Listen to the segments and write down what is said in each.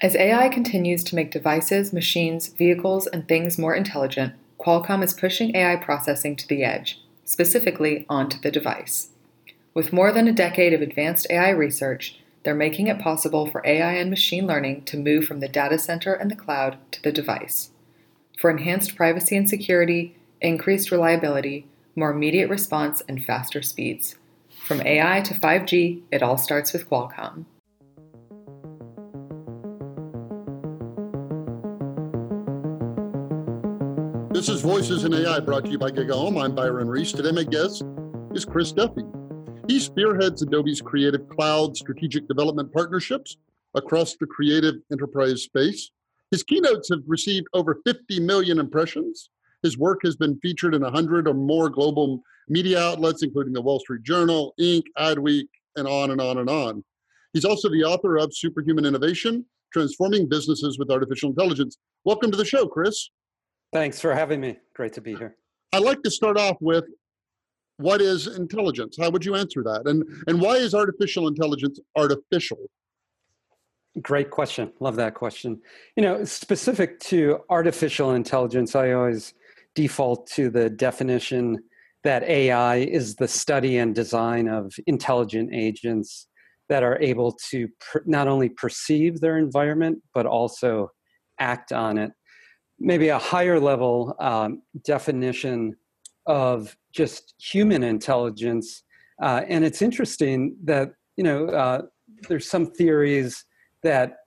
As AI continues to make devices, machines, vehicles, and things more intelligent, Qualcomm is pushing AI processing to the edge, specifically onto the device. With more than a decade of advanced AI research, they're making it possible for AI and machine learning to move from the data center and the cloud to the device. For enhanced privacy and security, increased reliability, more immediate response, and faster speeds. From AI to 5G, it all starts with Qualcomm. This is Voices in AI brought to you by GigaOM. I'm Byron Reese. Today, my guest is Chris Duffy. He spearheads Adobe's Creative Cloud strategic development partnerships across the creative enterprise space. His keynotes have received over 50 million impressions. His work has been featured in 100 or more global media outlets, including the Wall Street Journal, Inc., Adweek, and on and on and on. He's also the author of Superhuman Innovation Transforming Businesses with Artificial Intelligence. Welcome to the show, Chris. Thanks for having me. Great to be here. I'd like to start off with what is intelligence? How would you answer that? And and why is artificial intelligence artificial? Great question. Love that question. You know, specific to artificial intelligence, I always default to the definition that AI is the study and design of intelligent agents that are able to per- not only perceive their environment, but also act on it. Maybe a higher level um, definition of just human intelligence. Uh, and it's interesting that, you know, uh, there's some theories that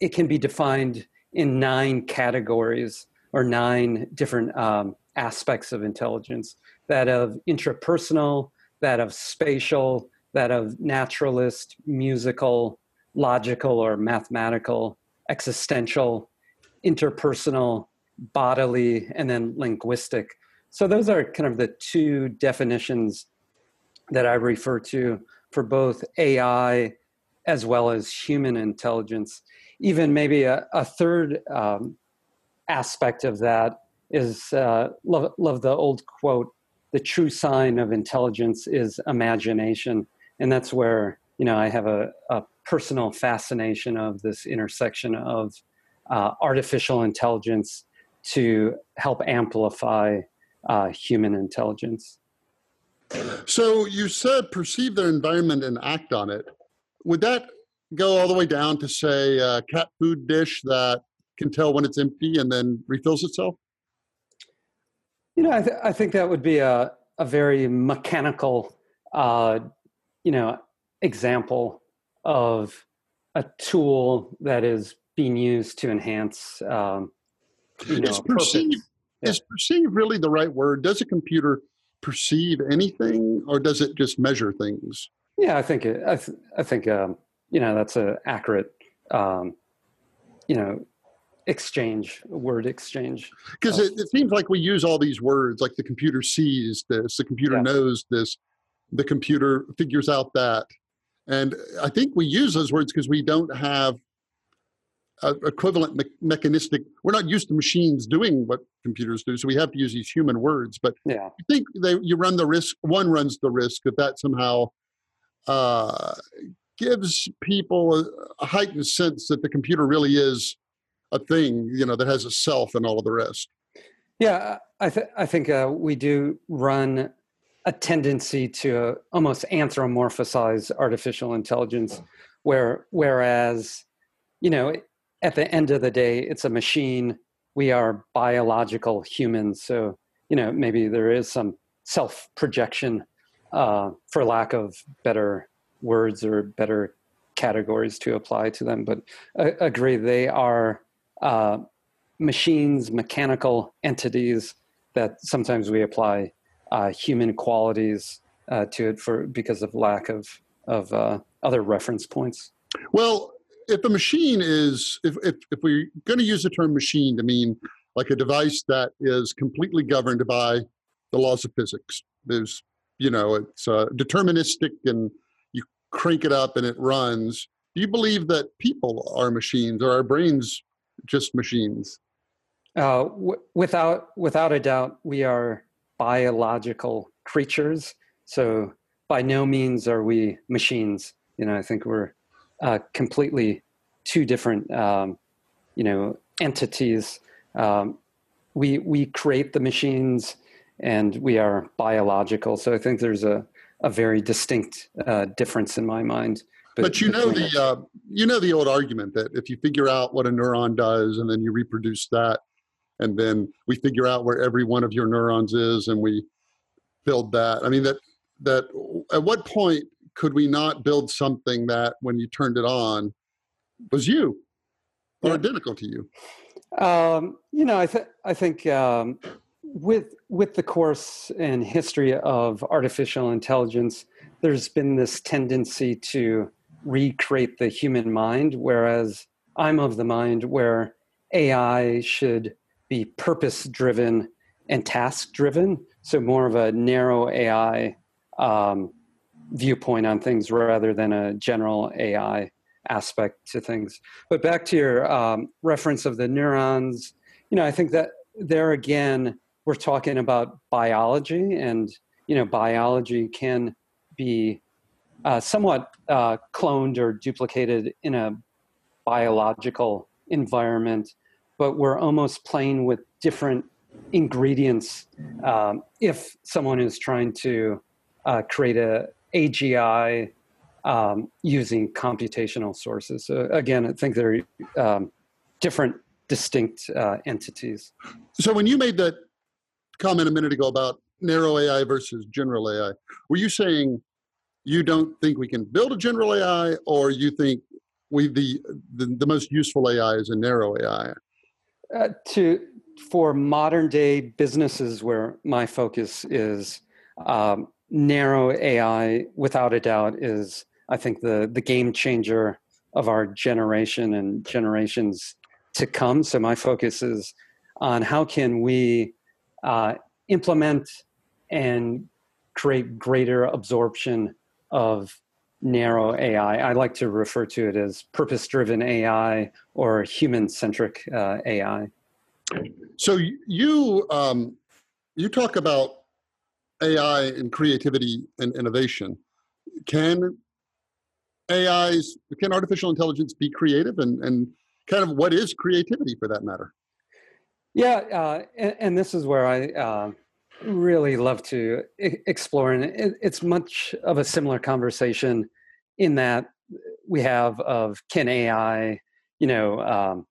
it can be defined in nine categories or nine different um, aspects of intelligence that of intrapersonal, that of spatial, that of naturalist, musical, logical or mathematical, existential, interpersonal, bodily, and then linguistic. So those are kind of the two definitions that I refer to for both AI as well as human intelligence. Even maybe a, a third um, aspect of that is uh, love, love the old quote the true sign of intelligence is imagination. And that's where, you know, I have a, a personal fascination of this intersection of uh, artificial intelligence to help amplify uh, human intelligence. So you said perceive their environment and act on it. Would that go all the way down to say a cat food dish that can tell when it's empty and then refills itself? You know, I, th- I think that would be a, a very mechanical, uh, you know, example of a tool that is being used to enhance, um, you know, is perceive, yeah. is perceive really the right word? Does a computer perceive anything, or does it just measure things? Yeah, I think it, I, th- I think um, you know that's an accurate um, you know exchange word exchange because it, it, seems like we use all these words like the computer sees this the computer yeah. knows this the computer figures out that and i think we use those words because we don't have equivalent me- mechanistic we're not used to machines doing what computers do so we have to use these human words but yeah. i think they, you run the risk one runs the risk that that somehow uh, gives people a, a, heightened sense that the computer really is a thing you know that has a self and all of the rest. Yeah i, th- I think uh, we do run a tendency to almost anthropomorphize artificial intelligence where whereas you know at the end of the day, it's a machine. We are biological humans. So, you know, maybe there is some self projection, uh, for lack of better words or better categories to apply to them. But I agree, they are uh, machines, mechanical entities that sometimes we apply uh, human qualities uh, to it for because of lack of of uh, other reference points. Well, if a machine is if, if, if we're going to use the term machine to mean like a device that is completely governed by the laws of physics. There's you know it's uh, deterministic and you crank it up and it runs. Do you believe that people are machines or our brains just machines? Uh, w- without without a doubt we are biological creatures. So by no means are we machines. You know i think we're uh, completely two different, um, you know, entities. Um, we we create the machines, and we are biological. So I think there's a a very distinct uh, difference in my mind. But, but you know the uh, you know the old argument that if you figure out what a neuron does and then you reproduce that, and then we figure out where every one of your neurons is and we build that. I mean that that at what point could we not build something that when you turned it on was you or yeah. identical to you? Um, you know, I, th- I think um, with with the course and history of artificial intelligence, there's been this tendency to recreate the human mind, whereas I'm of the mind where AI should be purpose driven and task driven. So more of a narrow AI um, viewpoint on things rather than a general AI aspect to things. But back to your um, reference of the neurons, you know, I think that there again, we're talking about biology, and you know, biology can be uh, somewhat uh, cloned or duplicated in a biological environment, but we're almost playing with different ingredients um, if someone is trying to uh, create a AGI um, using computational sources. So again, I think they're um, different, distinct uh, entities. So when you made that comment a minute ago about narrow AI versus general AI, were you saying you don't think we can build a general AI, or you think we the the, the most useful AI is a narrow AI? Uh, to for modern day businesses where my focus is um, narrow AI, without a doubt, is I think the the game changer of our generation and generations to come. So my focus is on how can we uh, implement and create greater absorption of narrow AI. I like to refer to it as purpose driven AI or human centric uh, AI. So you um, you talk about AI and creativity and innovation. Can AIs can artificial intelligence be creative and and kind of what is creativity for that matter? Yeah, uh, and, and, this is where I. Uh, really love to explore and it's much of a similar conversation in that we have of can ai you know um,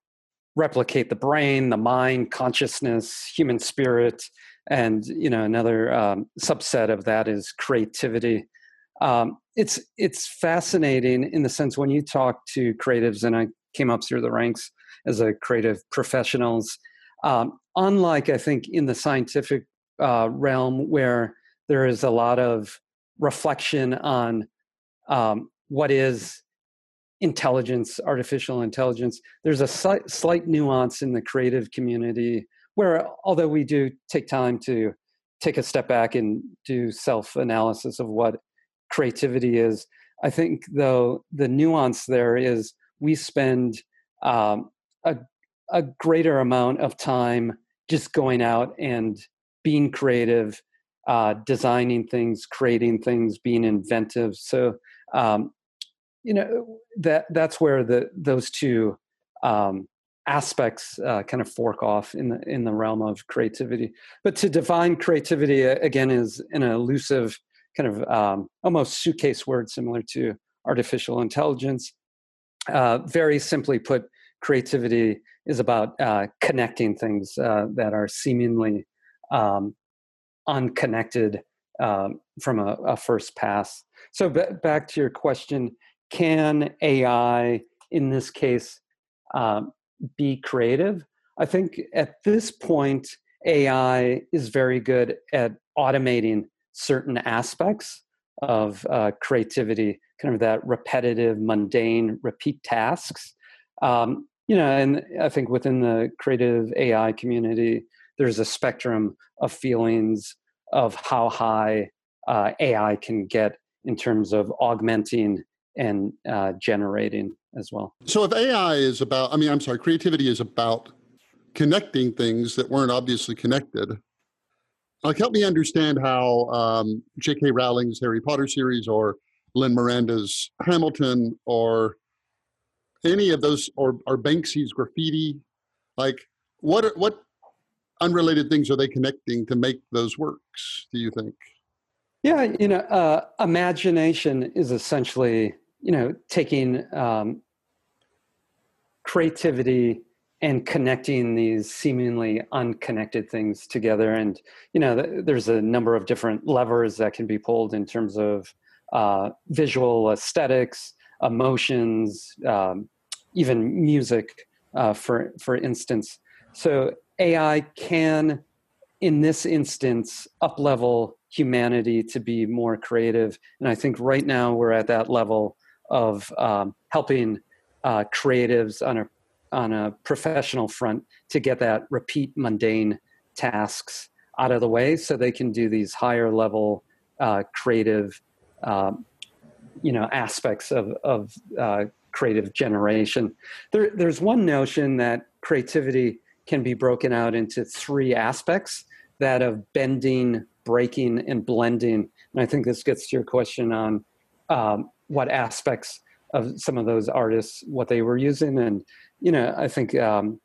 replicate the brain the mind consciousness human spirit and you know another um, subset of that is creativity um, it's it's fascinating in the sense when you talk to creatives and i came up through the ranks as a creative professionals um, unlike i think in the scientific uh, realm where there is a lot of reflection on um, what is intelligence, artificial intelligence. There's a slight, slight nuance in the creative community where, although we do take time to take a step back and do self analysis of what creativity is, I think, though, the nuance there is we spend um, a, a greater amount of time just going out and being creative, uh, designing things, creating things, being inventive. So, um, you know, that that's where the those two um, aspects uh, kind of fork off in the in the realm of creativity. But to define creativity again is an elusive kind of um, almost suitcase word, similar to artificial intelligence. Uh, very simply put, creativity is about uh, connecting things uh, that are seemingly um, unconnected um, from a, a, first pass. So b- back to your question, can AI in this case um, be creative? I think at this point, AI is very good at automating certain aspects of uh, creativity, kind of that repetitive, mundane, repeat tasks. Um, you know, and I think within the creative AI community, there's a spectrum of feelings of how high uh, AI can get in terms of augmenting and uh, generating as well. So, if AI is about, I mean, I'm sorry, creativity is about connecting things that weren't obviously connected. Like, help me understand how um, J.K. Rowling's Harry Potter series or Lin Miranda's Hamilton or any of those or or Banksy's graffiti? Like what what unrelated things are they connecting to make those works? Do you think? Yeah, you know, uh, imagination is essentially you know taking um, creativity and connecting these seemingly unconnected things together. And you know th- there's a number of different levers that can be pulled in terms of uh, visual aesthetics emotions um, even music uh, for for instance. So ai can in this instance up level humanity to be more creative. And i think right now we're at that level of um, helping uh, creatives on a on a professional front to get that repeat mundane tasks out of the way so they can do these higher level uh, creative um, you know aspects of, of uh, creative generation. There, there's one notion that creativity can be broken out into three aspects that of bending breaking and blending. And i think this gets to your question on um, what aspects of some of those artists what they were using and you know i think um,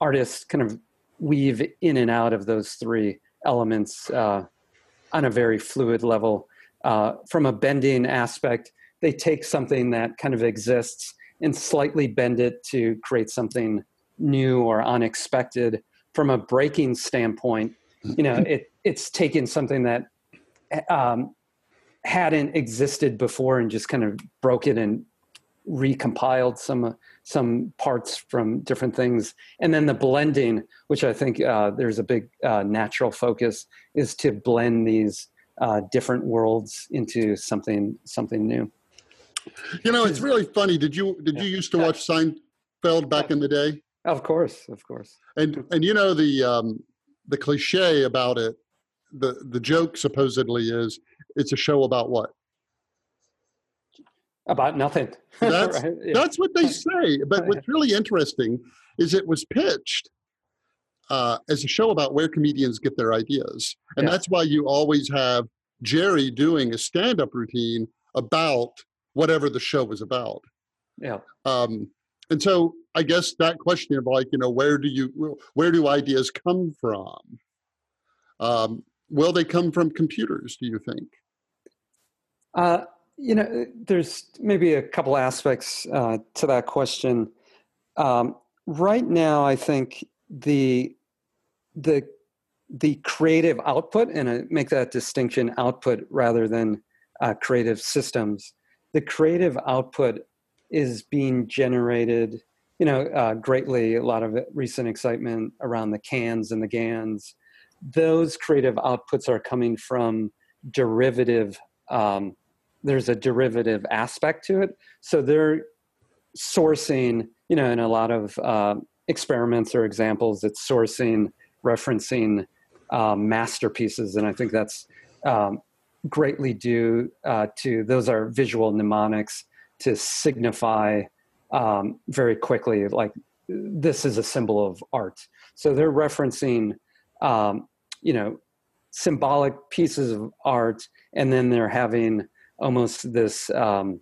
artists kind of weave in and out of those three elements uh, on a very fluid level. Uh, from a bending aspect they take something that kind of exists and slightly bend it to create something new or unexpected. From a breaking standpoint you know it it's taken something that um, hadn't existed before and just kind of broke it and recompiled some some parts from different things. And then the blending which i think uh, there's a big uh, natural focus is to blend these uh, different worlds into something something new. You know it's really funny. Did you did you used to watch seinfeld back in the day? Of course of course. And and you know the um the cliche about it the the joke supposedly is it's a show about what about nothing. That's, right? yeah. that's what they say. But what's really interesting is it was pitched uh, as a show about where comedians get their ideas. And yeah. that's why you always have Jerry doing a stand up routine about whatever the show was about. Yeah. Um, and so I guess that question of like, you know, where do you, where do ideas come from? Um, will they come from computers, do you think? Uh, you know, there's maybe a couple aspects uh, to that question. Um, right now, I think the the the creative output, and I make that distinction: output rather than uh, creative systems. The creative output is being generated, you know, uh, greatly. A lot of recent excitement around the CANs and the GANs. Those creative outputs are coming from derivative um, there's a derivative aspect to it. So they're sourcing, you know, in a lot of uh, experiments or examples, it's sourcing, referencing um, masterpieces, and I think that's um, greatly due uh, to those are visual mnemonics to signify um, very quickly, like this is a symbol of art. So they're referencing, um, you know, symbolic pieces of art, and then they're having almost this um,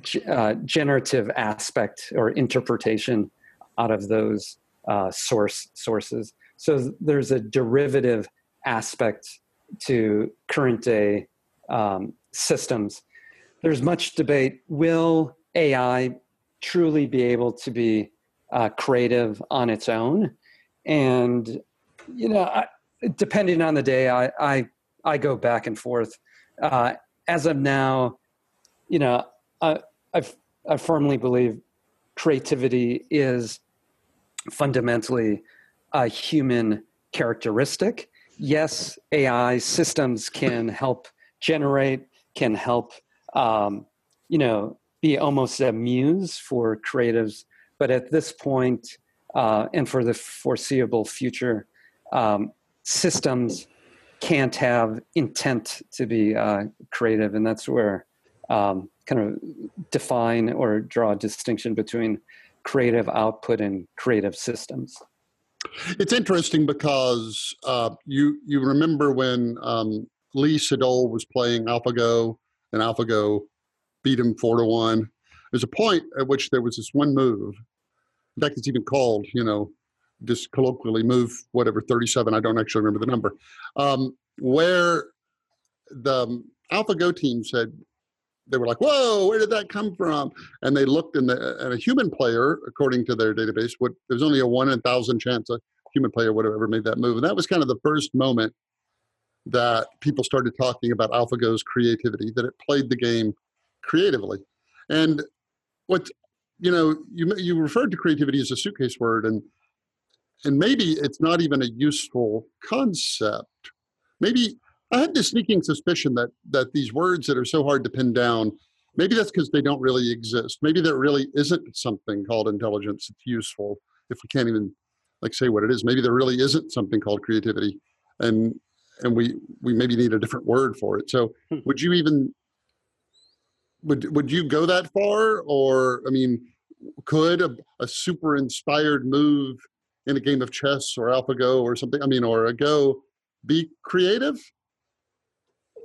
g- uh, generative aspect or interpretation out of those uh, source sources. So there's a derivative aspect to current day um, systems. There's much debate. Will AI truly be able to be uh, creative on its own? And you know, I, depending on the day, I, I I go back and forth. Uh, as of now, you know, I, I, I firmly believe creativity is fundamentally a human characteristic. Yes, AI systems can help generate, can help, um, you know, be almost a muse for creatives. But at this point, uh, and for the foreseeable future, um, systems can't have intent to be uh, creative, and that's where um, kind of define or draw a distinction between creative output and creative systems. It's interesting because uh, you you remember when um, Lee Sedol was playing AlphaGo and AlphaGo beat him four to one, there's a point at which there was this one move. In fact, it's even called, you know, just colloquially move whatever 37. I don't actually remember the number, um, where the um, AlphaGo team said they were like, "Whoa, where did that come from?" And they looked, in the and a human player, according to their database, would there's only a one in a thousand chance a human player would have ever made that move, and that was kind of the first moment that people started talking about AlphaGo's creativity, that it played the game creatively. And what you know, you you referred to creativity as a suitcase word, and and maybe it's not even a useful concept. Maybe I had this sneaking suspicion that that these words that are so hard to pin down, maybe that's because they don't really exist. Maybe there really isn't something called intelligence that's useful if we can't even like say what it is. Maybe there really isn't something called creativity, and and we we maybe need a different word for it. So hmm. would you even would would you go that far, or I mean, could a, a super inspired move in a game of chess or AlphaGo or something? I mean, or a Go be creative?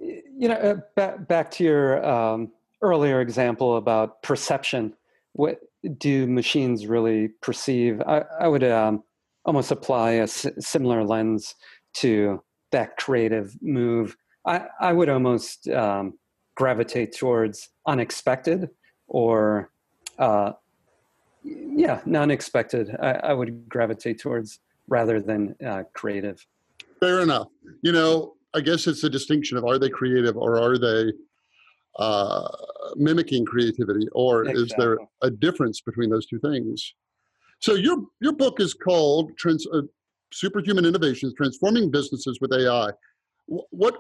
You know, uh, back back to your um, earlier example about perception. What do machines really perceive? I, I would um, almost apply a s- similar lens to that creative move. I, I would almost um, gravitate towards unexpected or, uh, yeah, non-expected. I, I, would gravitate towards rather than uh, creative. Fair enough. You know, I guess it's a distinction of are they creative or are they uh, mimicking creativity, or exactly. is there a difference between those two things? So your your book is called Trans, uh, Superhuman Innovations: Transforming Businesses with AI. What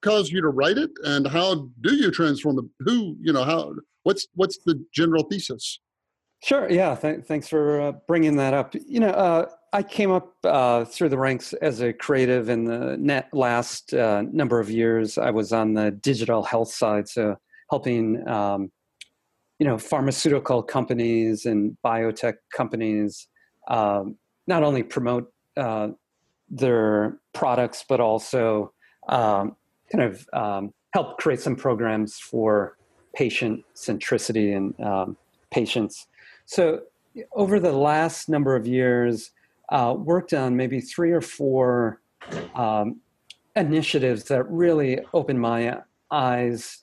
caused you to write it, and how do you transform the who? You know how? What's what's the general thesis? Sure. Yeah. Th- thanks for uh, bringing that up. You know, uh, I came up uh, through the ranks as a creative in the net last uh, number of years. I was on the digital health side, so helping um, you know pharmaceutical companies and biotech companies um, not only promote uh, their products but also um, kind of um, help create some programs for patient centricity and um, patients. So over the last number of years, uh, worked on maybe three or four um, initiatives that really opened my eyes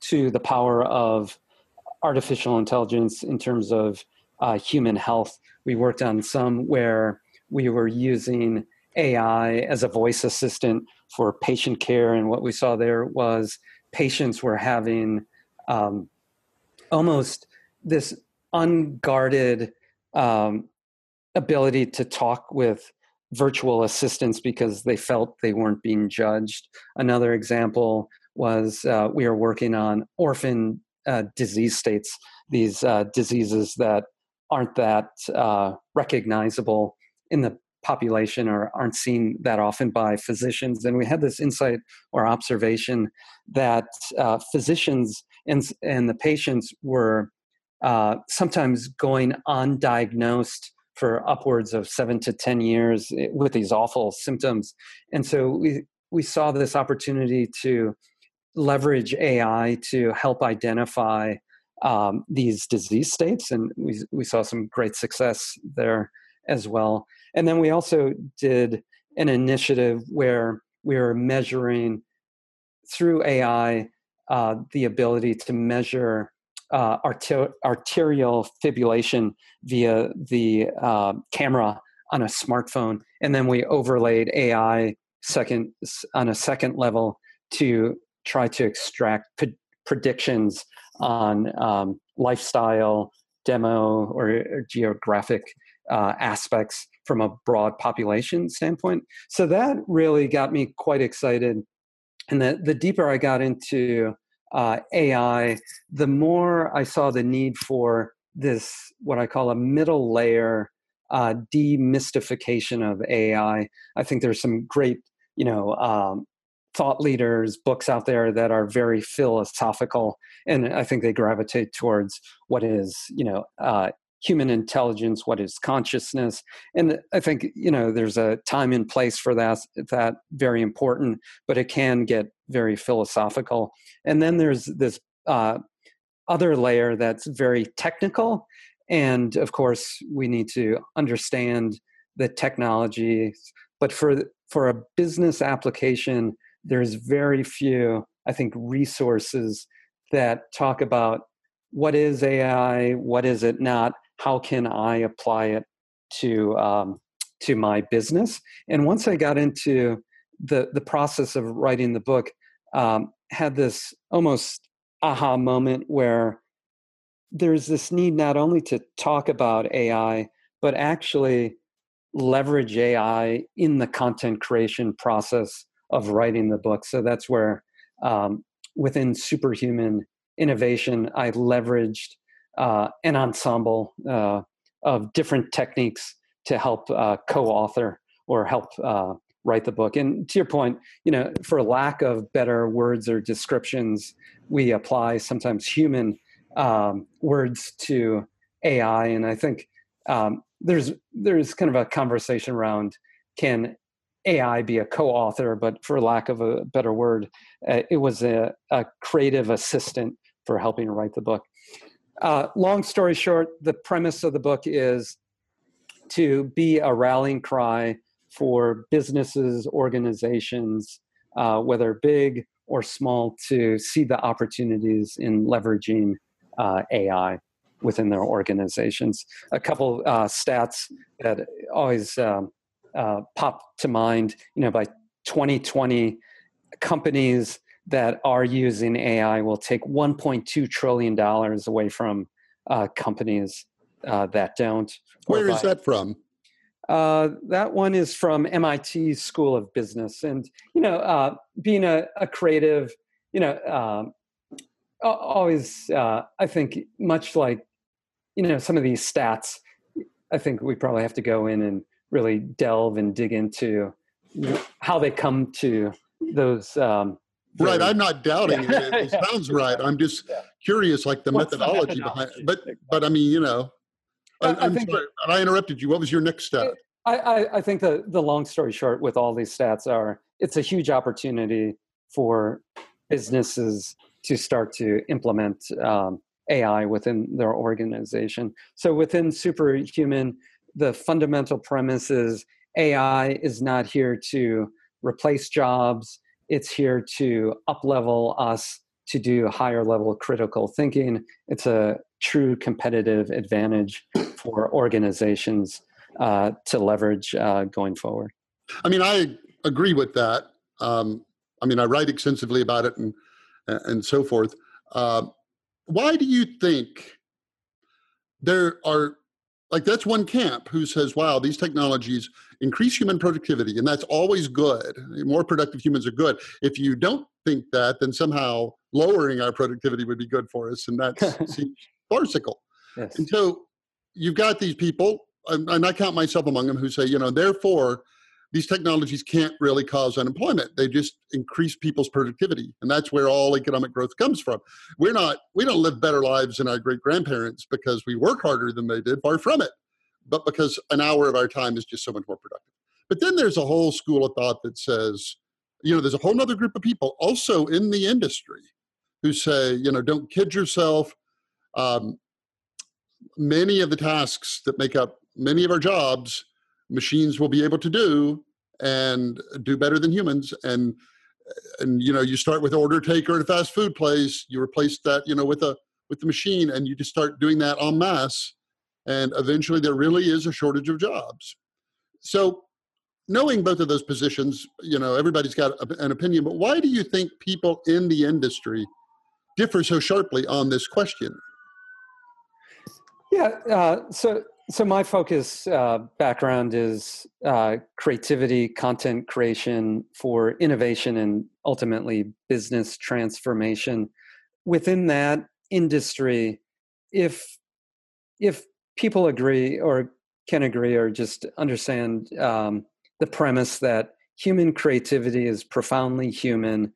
to the power of artificial intelligence in terms of uh, human health. We worked on some where we were using AI as a voice assistant for patient care, and what we saw there was patients were having um, almost this unguarded um, ability to talk with virtual assistants because they felt they weren't being judged. Another example was uh, we are working on orphan uh, disease states, these uh, diseases that aren't that uh, recognizable in the population or aren't seen that often by physicians. And we had this insight or observation that uh, physicians and, and the patients were uh, sometimes going undiagnosed for upwards of seven to 10 years eh, with these awful symptoms. And so we, we saw this opportunity to leverage AI to help identify um, these disease states, and we we saw some great success there as well. And then we also did an initiative where we were measuring through AI uh, the ability to measure uh, arter- arterial fibrillation via the uh, camera on a smartphone, and then we overlaid AI second on a second level to try to extract predictions on um, lifestyle, demo, or, or geographic uh, aspects from a broad population standpoint. So that really got me quite excited. And the, the deeper I got into uh, AI, the more I saw the need for this, what I call a middle layer uh, demystification of AI. I think there's some great, you know, um, thought leaders, books out there that are very philosophical, and I think they gravitate towards what is, you know, uh, human intelligence, what is consciousness, and I think you know there's a time and place for that. That very important, but it can get very philosophical. And then there's this uh, other layer that's very technical. And of course, we need to understand the technology. But for, for a business application, there's very few, I think, resources that talk about what is AI, what is it not, how can I apply it to um, to my business. And once I got into the the process of writing the book, um, had this almost aha moment where there's this need not only to talk about AI, but actually leverage AI in the content creation process of writing the book. So that's where um, within Superhuman Innovation, I leveraged uh, an ensemble uh, of different techniques to help uh, co-author or help uh, write the book. And to your point, you know, for lack of better words or descriptions, we apply sometimes human um, words to AI, and I think um, there's there's kind of a conversation around can AI be a co-author, but for lack of a better word, uh, it was a, a, creative assistant for helping write the book. Uh, long story short, the premise of the book is to be a rallying cry for businesses, organizations, uh, whether big or small, to see the opportunities in leveraging uh, AI within their organizations. A couple uh, stats that always um, pop to mind. You know, by 2020, companies that are using AI will take 1.2 trillion dollars away from uh, companies uh, that don't. Where is that from? Uh, that one is from MIT School of Business, and you know, uh, being a, a, creative, you know, um, always uh, I think much like you know some of these stats, I think we probably have to go in and really delve and dig into how they come to those. Um, right, I'm not doubting yeah. it. It sounds right. I'm just yeah. curious, like the methodology, the methodology, behind. But but I mean, you know, I, I think sorry, that, I interrupted you. What was your next step? I, I, I think the, the long story short with all these stats are it's a huge opportunity for businesses to start to implement um, AI within their organization. So within Superhuman, the fundamental premise is AI is not here to replace jobs. It's here to uplevel us to do higher level critical thinking. It's a true competitive advantage for organizations uh, to leverage uh, going forward. I mean, I agree with that. Um, I mean, I write extensively about it and and so forth. Uh, why do you think there are like that's one camp who says, "Wow, these technologies increase human productivity, and that's always good. More productive humans are good." If you don't think that, then somehow lowering our productivity would be good for us, and that's farcical. Yes. And so you've got these people, and I count myself among them, who say, you know, therefore, these technologies can't really cause unemployment. They just increase people's productivity, and that's where all economic growth comes from. We're not, we don't live better lives than our great grandparents because we work harder than they did. Far from it, but because an hour of our time is just so much more productive. But then there's a whole school of thought that says, you know, there's a whole other group of people also in the industry who say, you know, don't kid yourself. Um, many of the tasks that make up many of our jobs, machines will be able to do and do better than humans. And and you know, you start with order taker at a fast food place, you replace that, you know, with a with the machine, and you just start doing that en masse. And eventually, there really is a shortage of jobs. So, knowing both of those positions, you know, everybody's got an opinion. But why do you think people in the industry differ so sharply on this question? Yeah. Uh, so so my focus uh, background is uh, creativity, content creation for innovation, and ultimately business transformation. Within that industry, if if people agree or can agree or just understand um, the premise that human creativity is profoundly human,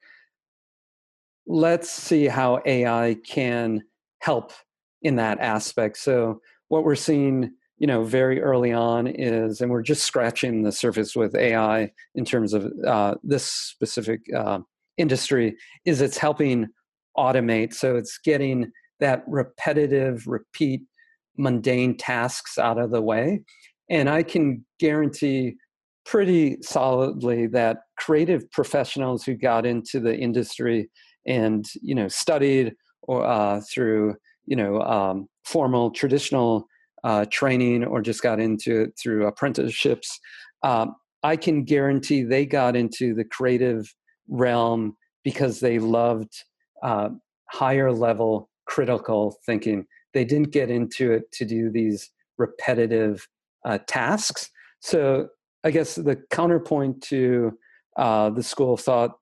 let's see how AI can help in that aspect. So what we're seeing, you know, very early on is, and we're just scratching the surface with AI in terms of uh, this specific uh, industry, is it's helping automate. So it's getting that repetitive, repeat, mundane tasks out of the way. And I can guarantee pretty solidly that creative professionals who got into the industry and you know studied or uh, through you know um, formal traditional uh, training or just got into it through apprenticeships um, i can guarantee they got into the creative realm because they loved uh, higher level critical thinking. They didn't get into it to do these repetitive uh, tasks. So i guess the counterpoint to uh, the school of thought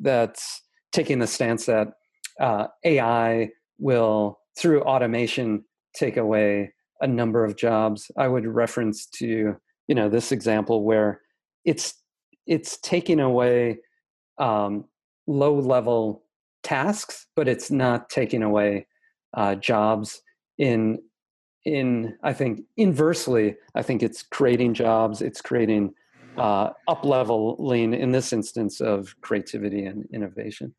that's taking the stance that uh, AI will, through automation, take away a number of jobs. I would reference to you know this example where it's it's taking away um, low level tasks, but it's not taking away uh, jobs. In in I think inversely, I think it's creating jobs. It's creating uh, up leveling in this instance of creativity and innovation.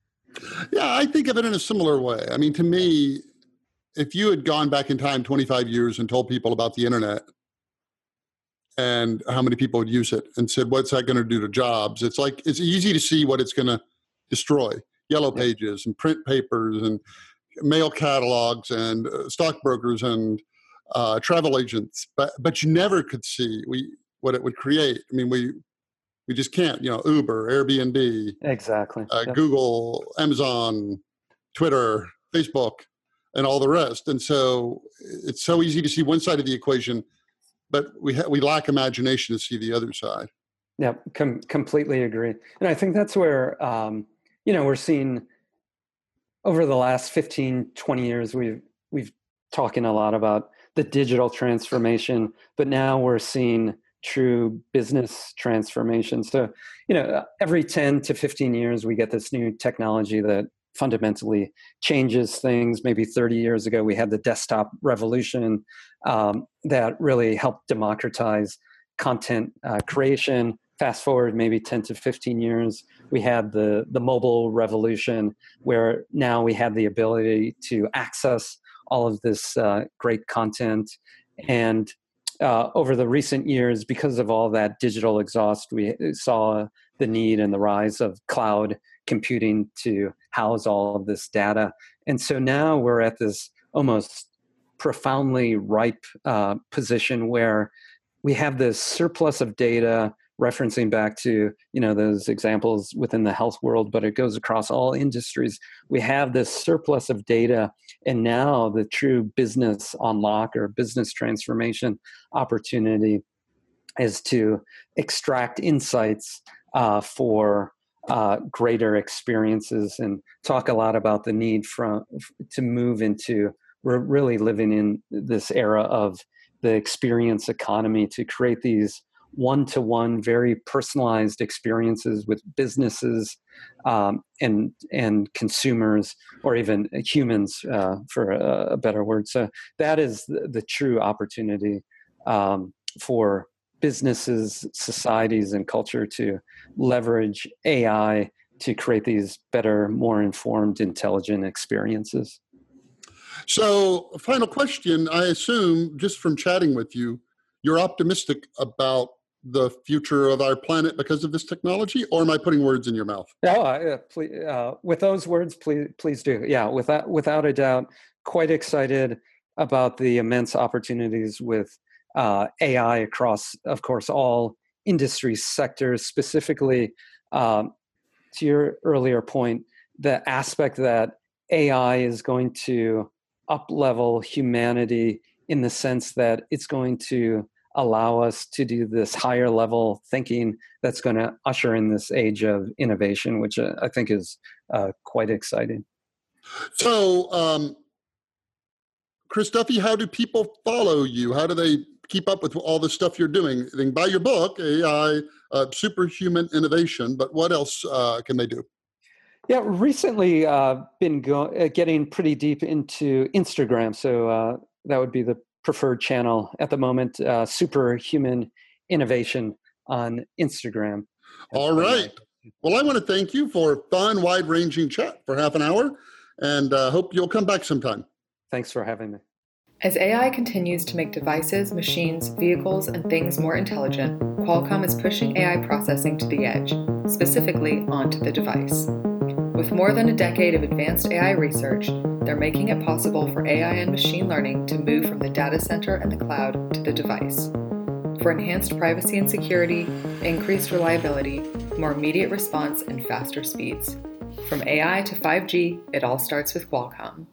Yeah, I think of it in a similar way. I mean, to me, if you had gone back in time 25 years and told people about the internet and how many people would use it and said, what's that going to do to jobs? It's like, it's easy to see what it's going to destroy yellow pages and print papers and mail catalogs and uh, stockbrokers and uh, travel agents. But, but you never could see we, what it would create. I mean, we, we just can't you know uber airbnb exactly uh, yep. google amazon twitter facebook and all the rest. And so it's so easy to see one side of the equation but we ha- we lack imagination to see the other side. Yeah com- completely agree. And i think that's where um, you know we're seeing over the last 15 20 years we've we've talking a lot about the digital transformation but now we're seeing true business transformation. So, you know, every 10 to 15 years, we get this new technology that fundamentally changes things. Maybe 30 years ago, we had the desktop revolution um, that really helped democratize content uh, creation. Fast forward maybe 10 to 15 years, we had the, the mobile revolution where now we have the ability to access all of this uh, great content and uh, over the recent years, because of all that digital exhaust, we saw the need and the rise of cloud computing to house all of this data. And so now we're at this almost profoundly ripe uh, position where we have this surplus of data referencing back to you know those examples within the health world but it goes across all industries. We have this surplus of data and now the true business unlock or business transformation opportunity is to extract insights uh, for uh, greater experiences and talk a lot about the need from to move into we're really living in this era of the experience economy to create these one to one, very personalized experiences with businesses um, and and consumers, or even humans, uh, for a, a, better word. So that is the, the true opportunity um, for businesses, societies, and culture to leverage AI to create these better, more informed, intelligent experiences. So, final question I assume, just from chatting with you, you're optimistic about the future of our planet because of this technology, or am I putting words in your mouth? Oh, uh, please, uh, with those words, please, please do. Yeah, without without a doubt, quite excited about the immense opportunities with uh, AI across, of course, all industry sectors. Specifically, um, to your earlier point, the aspect that AI is going to up level humanity in the sense that it's going to allow us to do this higher level thinking that's going to usher in this age of innovation, which uh, I think is uh, quite exciting. So, um, Chris Duffy, how do people follow you? How do they keep up with all the stuff you're doing? They can buy your book, AI uh, Superhuman Innovation, but what else uh, can they do? Yeah, recently uh, been go- uh, getting pretty deep into Instagram. So uh, that would be the preferred channel at the moment, uh, Superhuman Innovation on Instagram. All right. Well, I want to thank you for a fun, wide ranging chat for half an hour and uh, hope you'll come back sometime. Thanks for having me. As AI continues to make devices, machines, vehicles, and things more intelligent, Qualcomm is pushing AI processing to the edge, specifically onto the device. With more than a decade of advanced AI research, they're making it possible for AI and machine learning to move from the data center and the cloud to the device. For enhanced privacy and security, increased reliability, more immediate response, and faster speeds. From AI to 5G, it all starts with Qualcomm.